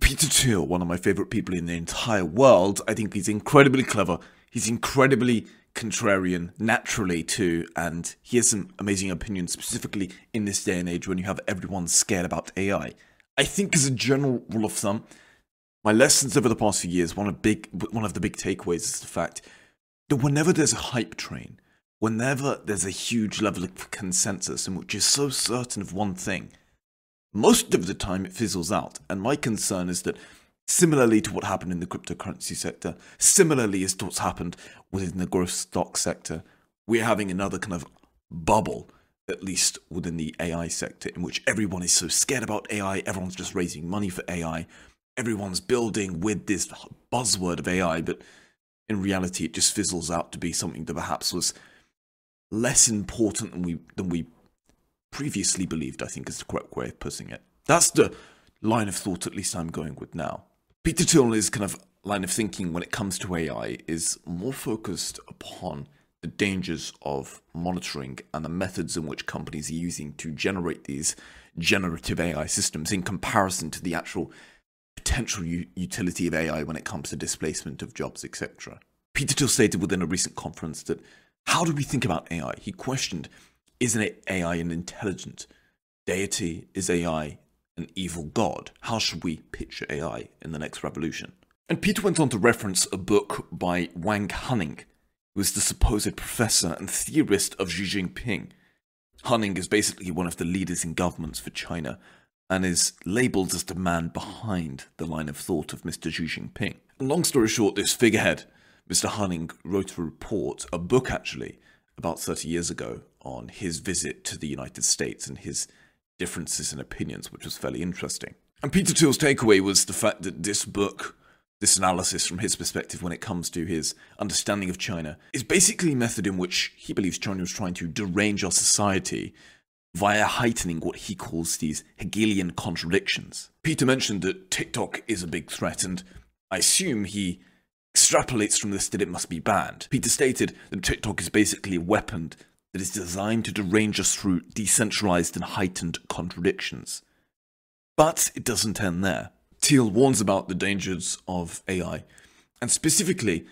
Peter Thiel, one of my favorite people in the entire world, I think he's incredibly clever. He's incredibly contrarian naturally too, and he has some amazing opinions specifically in this day and age when you have everyone scared about AI. I think as a general rule of thumb, my lessons over the past few years, one of big one of the big takeaways is the fact that whenever there's a hype train, whenever there's a huge level of consensus in which is so certain of one thing, most of the time it fizzles out. And my concern is that similarly to what happened in the cryptocurrency sector, similarly as to what's happened within the growth stock sector, we're having another kind of bubble, at least within the AI sector, in which everyone is so scared about AI, everyone's just raising money for AI, everyone's building with this buzzword of AI, but in reality it just fizzles out to be something that perhaps was less important than we than we previously believed, I think is the correct way of putting it. That's the line of thought at least I'm going with now. Peter Thiel's kind of line of thinking when it comes to AI is more focused upon the dangers of monitoring and the methods in which companies are using to generate these generative AI systems in comparison to the actual potential u- utility of AI when it comes to displacement of jobs, etc. Peter Thiel stated within a recent conference that how do we think about AI? He questioned, isn't AI an intelligent deity? Is AI an evil god? How should we picture AI in the next revolution? And Peter went on to reference a book by Wang Huning, who is the supposed professor and theorist of Xi Jinping. Huning is basically one of the leaders in governments for China and is labelled as the man behind the line of thought of Mr. Xi Jinping. long story short, this figurehead, Mr. Huning, wrote a report, a book actually, about 30 years ago on his visit to the United States and his differences in opinions, which was fairly interesting. And Peter Thiel's takeaway was the fact that this book, this analysis from his perspective when it comes to his understanding of China, is basically a method in which he believes China was trying to derange our society via heightening what he calls these Hegelian contradictions. Peter mentioned that TikTok is a big threat, and I assume he extrapolates from this that it must be banned. Peter stated that TikTok is basically a weapon that is designed to derange us through decentralized and heightened contradictions. But it doesn't end there. Thiel warns about the dangers of AI, and specifically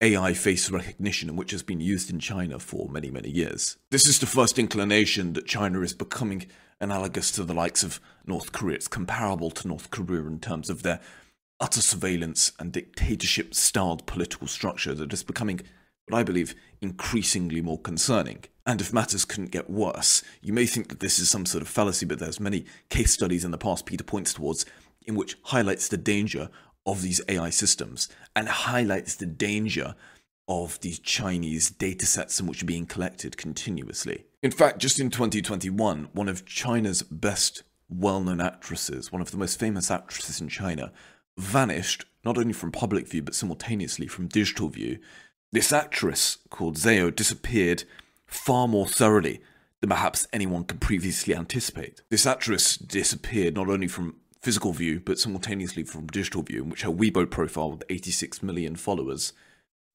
AI face recognition, which has been used in China for many, many years. This is the first inclination that China is becoming analogous to the likes of North Korea. It's comparable to North Korea in terms of their utter surveillance and dictatorship styled political structure that is becoming, what I believe, increasingly more concerning. And if matters couldn't get worse, you may think that this is some sort of fallacy, but there's many case studies in the past Peter points towards in which highlights the danger of these AI systems and highlights the danger of these Chinese data sets in which are being collected continuously. In fact, just in 2021, one of China's best well known actresses, one of the most famous actresses in China, vanished not only from public view but simultaneously from digital view. This actress called Zhao disappeared far more thoroughly than perhaps anyone could previously anticipate. This actress disappeared not only from physical view but simultaneously from digital view, in which her Weibo profile with 86 million followers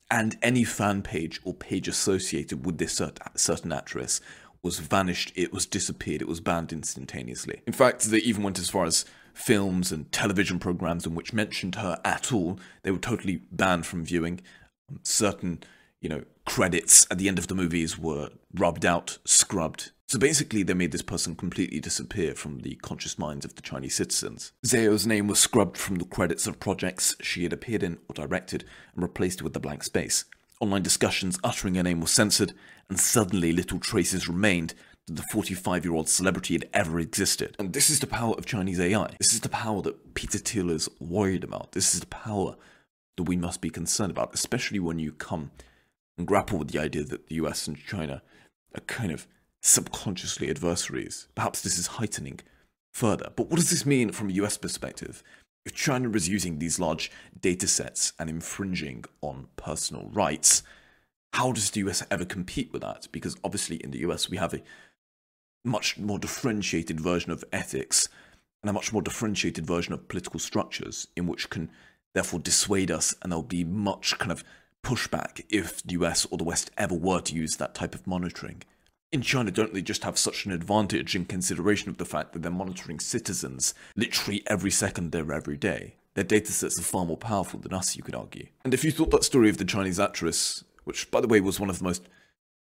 and any fan page or page associated with this certain actress was vanished, it was disappeared, it was banned instantaneously. In fact, they even went as far as films and television programs in which mentioned her at all, they were totally banned from viewing. Um, certain, you know, credits at the end of the movies were rubbed out, scrubbed. So basically, they made this person completely disappear from the conscious minds of the Chinese citizens. Zhao's name was scrubbed from the credits of projects she had appeared in or directed and replaced with a blank space. Online discussions uttering her name were censored, and suddenly little traces remained the 45 year old celebrity had ever existed. And this is the power of Chinese AI. This is the power that Peter Thiel is worried about. This is the power that we must be concerned about, especially when you come and grapple with the idea that the US and China are kind of subconsciously adversaries. Perhaps this is heightening further. But what does this mean from a US perspective? If China is using these large data sets and infringing on personal rights, how does the US ever compete with that? Because obviously in the US we have a much more differentiated version of ethics and a much more differentiated version of political structures in which can therefore dissuade us and there'll be much kind of pushback if the US or the West ever were to use that type of monitoring In China, don't they just have such an advantage in consideration of the fact that they're monitoring citizens literally every second they're every day? Their datasets are far more powerful than us, you could argue. And if you thought that story of the Chinese actress, which by the way was one of the most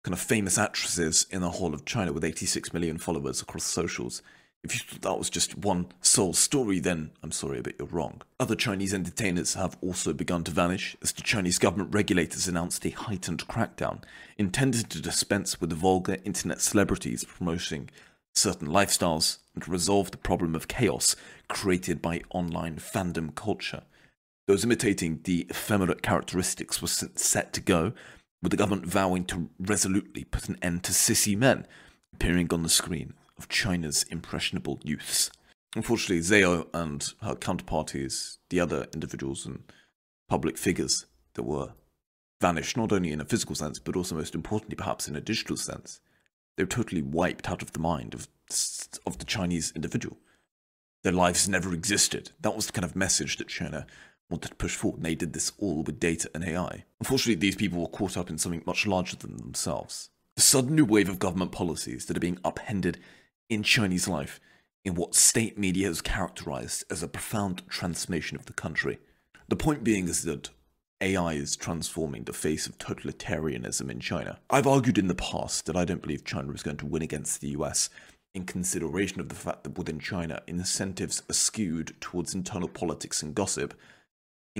kind of famous actresses in the whole of China with 86 million followers across socials, if you thought that was just one sole story, then I'm sorry, but you're wrong. Other Chinese entertainers have also begun to vanish as the Chinese government regulators announced a heightened crackdown intended to dispense with vulgar internet celebrities promoting certain lifestyles and resolve the problem of chaos created by online fandom culture. Those imitating the effeminate characteristics were set to go, with the government vowing to resolutely put an end to sissy men appearing on the screen of China's impressionable youths. Unfortunately, Zhao and her counterparties, the other individuals and public figures that were vanished, not only in a physical sense, but also most importantly, perhaps in a digital sense, they were totally wiped out of the mind of, of the Chinese individual. Their lives never existed. That was the kind of message that China wanted to push forward, and they did this all with data and AI. Unfortunately, these people were caught up in something much larger than themselves. The sudden new wave of government policies that are being upended in Chinese life in what state media has characterized as a profound transformation of the country. The point being is that AI is transforming the face of totalitarianism in China. I've argued in the past that I don't believe China is going to win against the US in consideration of the fact that within China, incentives are skewed towards internal politics and gossip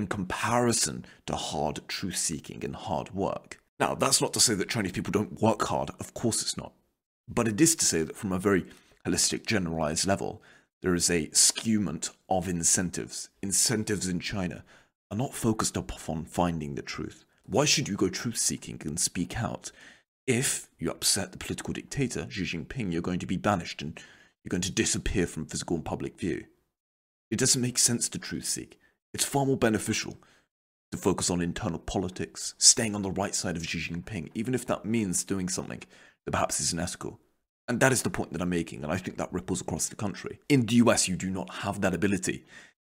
in comparison to hard truth seeking and hard work. Now, that's not to say that Chinese people don't work hard, of course it's not. But it is to say that from a very holistic, generalized level, there is a skewment of incentives. Incentives in China are not focused upon finding the truth. Why should you go truth seeking and speak out? If you upset the political dictator, Xi Jinping, you're going to be banished and you're going to disappear from physical and public view. It doesn't make sense to truth seek. It's far more beneficial to focus on internal politics, staying on the right side of Xi Jinping, even if that means doing something that perhaps isn't ethical. And that is the point that I'm making, and I think that ripples across the country. In the US, you do not have that ability.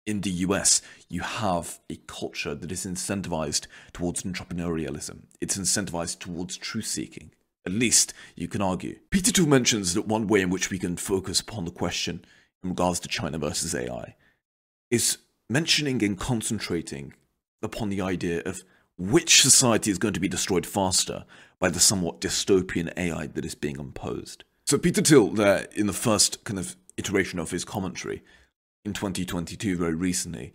In the US, you have a culture that is incentivized towards entrepreneurialism. It's incentivized towards truth seeking. At least, you can argue. Peter Thiel mentions that one way in which we can focus upon the question in regards to China versus AI is mentioning and concentrating upon the idea of which society is going to be destroyed faster by the somewhat dystopian AI that is being imposed. So Peter Thiel, there in the first kind of iteration of his commentary in 2022, very recently,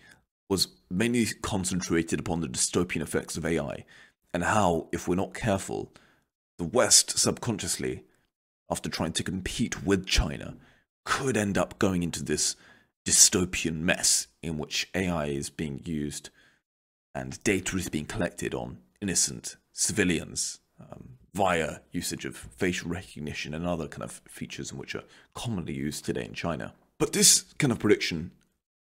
was mainly concentrated upon the dystopian effects of AI and how, if we're not careful, the West subconsciously, after trying to compete with China, could end up going into this dystopian mess in which AI is being used and data is being collected on innocent civilians um, via usage of facial recognition and other kind of features which are commonly used today in China. But this kind of prediction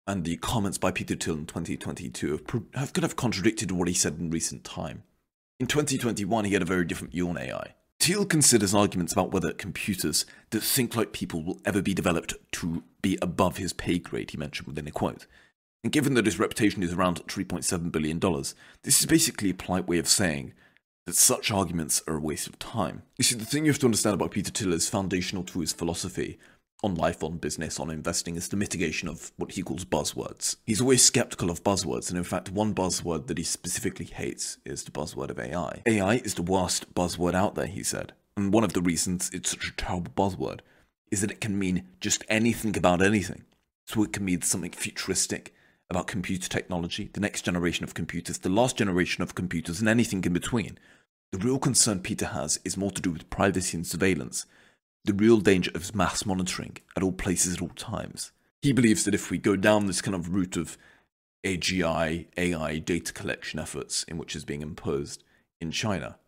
and the comments by Peter Thiel in 2022 have, have kind of contradicted what he said in recent time. In 2021, he had a very different view on AI. Thiel considers arguments about whether computers that think like people will ever be developed to be above his pay grade, he mentioned within a quote. And given that his reputation is around $3.7 billion, this is basically a polite way of saying that such arguments are a waste of time. You see, the thing you have to understand about Peter Thiel is foundational to his philosophy on life, on business, on investing is the mitigation of what he calls buzzwords. He's always skeptical of buzzwords, and in fact, one buzzword that he specifically hates is the buzzword of AI. AI is the worst buzzword out there, he said. And one of the reasons it's such a terrible buzzword is that it can mean just anything about anything. So it can mean something futuristic, about computer technology, the next generation of computers, the last generation of computers, and anything in between. The real concern Peter has is more to do with privacy and surveillance, the real danger of mass monitoring at all places at all times. He believes that if we go down this kind of route of AGI, AI data collection efforts in which is being imposed in China,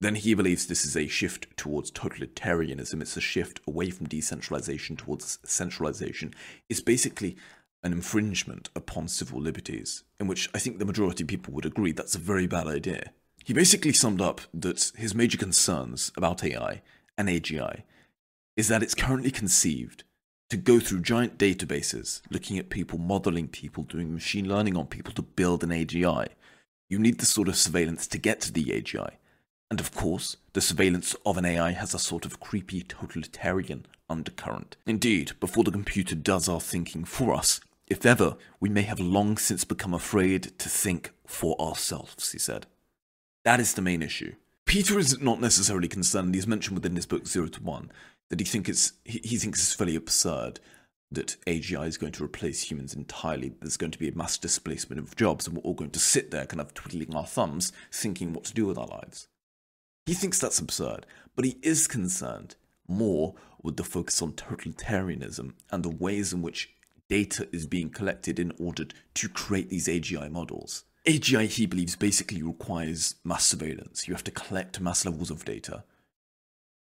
then he believes this is a shift towards totalitarianism. It's a shift away from decentralization towards centralization. It's basically an infringement upon civil liberties, in which I think the majority of people would agree that's a very bad idea. He basically summed up that his major concerns about AI and AGI is that it's currently conceived to go through giant databases, looking at people, modeling people, doing machine learning on people to build an AGI. You need the sort of surveillance to get to the AGI. And of course, the surveillance of an AI has a sort of creepy totalitarian undercurrent. Indeed, before the computer does our thinking for us, if ever, we may have long since become afraid to think for ourselves, he said. That is the main issue. Peter is not necessarily concerned, he's mentioned within his book Zero to One, that he, think it's, he, he thinks it's fairly absurd that AGI is going to replace humans entirely. There's going to be a mass displacement of jobs, and we're all going to sit there kind of twiddling our thumbs, thinking what to do with our lives. He thinks that's absurd, but he is concerned more with the focus on totalitarianism and the ways in which data is being collected in order to create these AGI models. AGI, he believes, basically requires mass surveillance. You have to collect mass levels of data.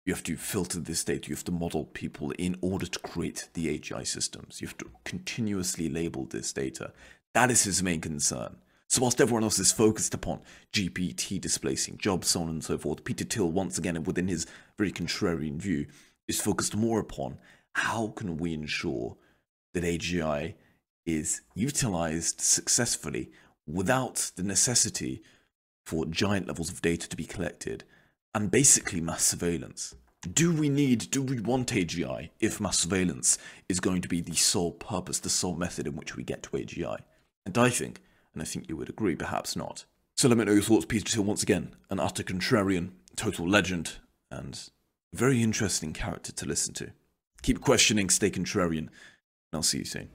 You have to filter this data. You have to model people in order to create the AGI systems. You have to continuously label this data. That is his main concern. So whilst everyone else is focused upon GPT displacing jobs, so on and so forth, Peter Thiel, once again, within his very contrarian view, is focused more upon how can we ensure that AGI is utilized successfully without the necessity for giant levels of data to be collected and basically mass surveillance. Do we need, do we want AGI if mass surveillance is going to be the sole purpose, the sole method in which we get to AGI? And I think, and I think you would agree, perhaps not. So let me know your thoughts, Peter Thiel, once again, an utter contrarian, total legend, and very interesting character to listen to. Keep questioning, stay contrarian, and I'll see you soon.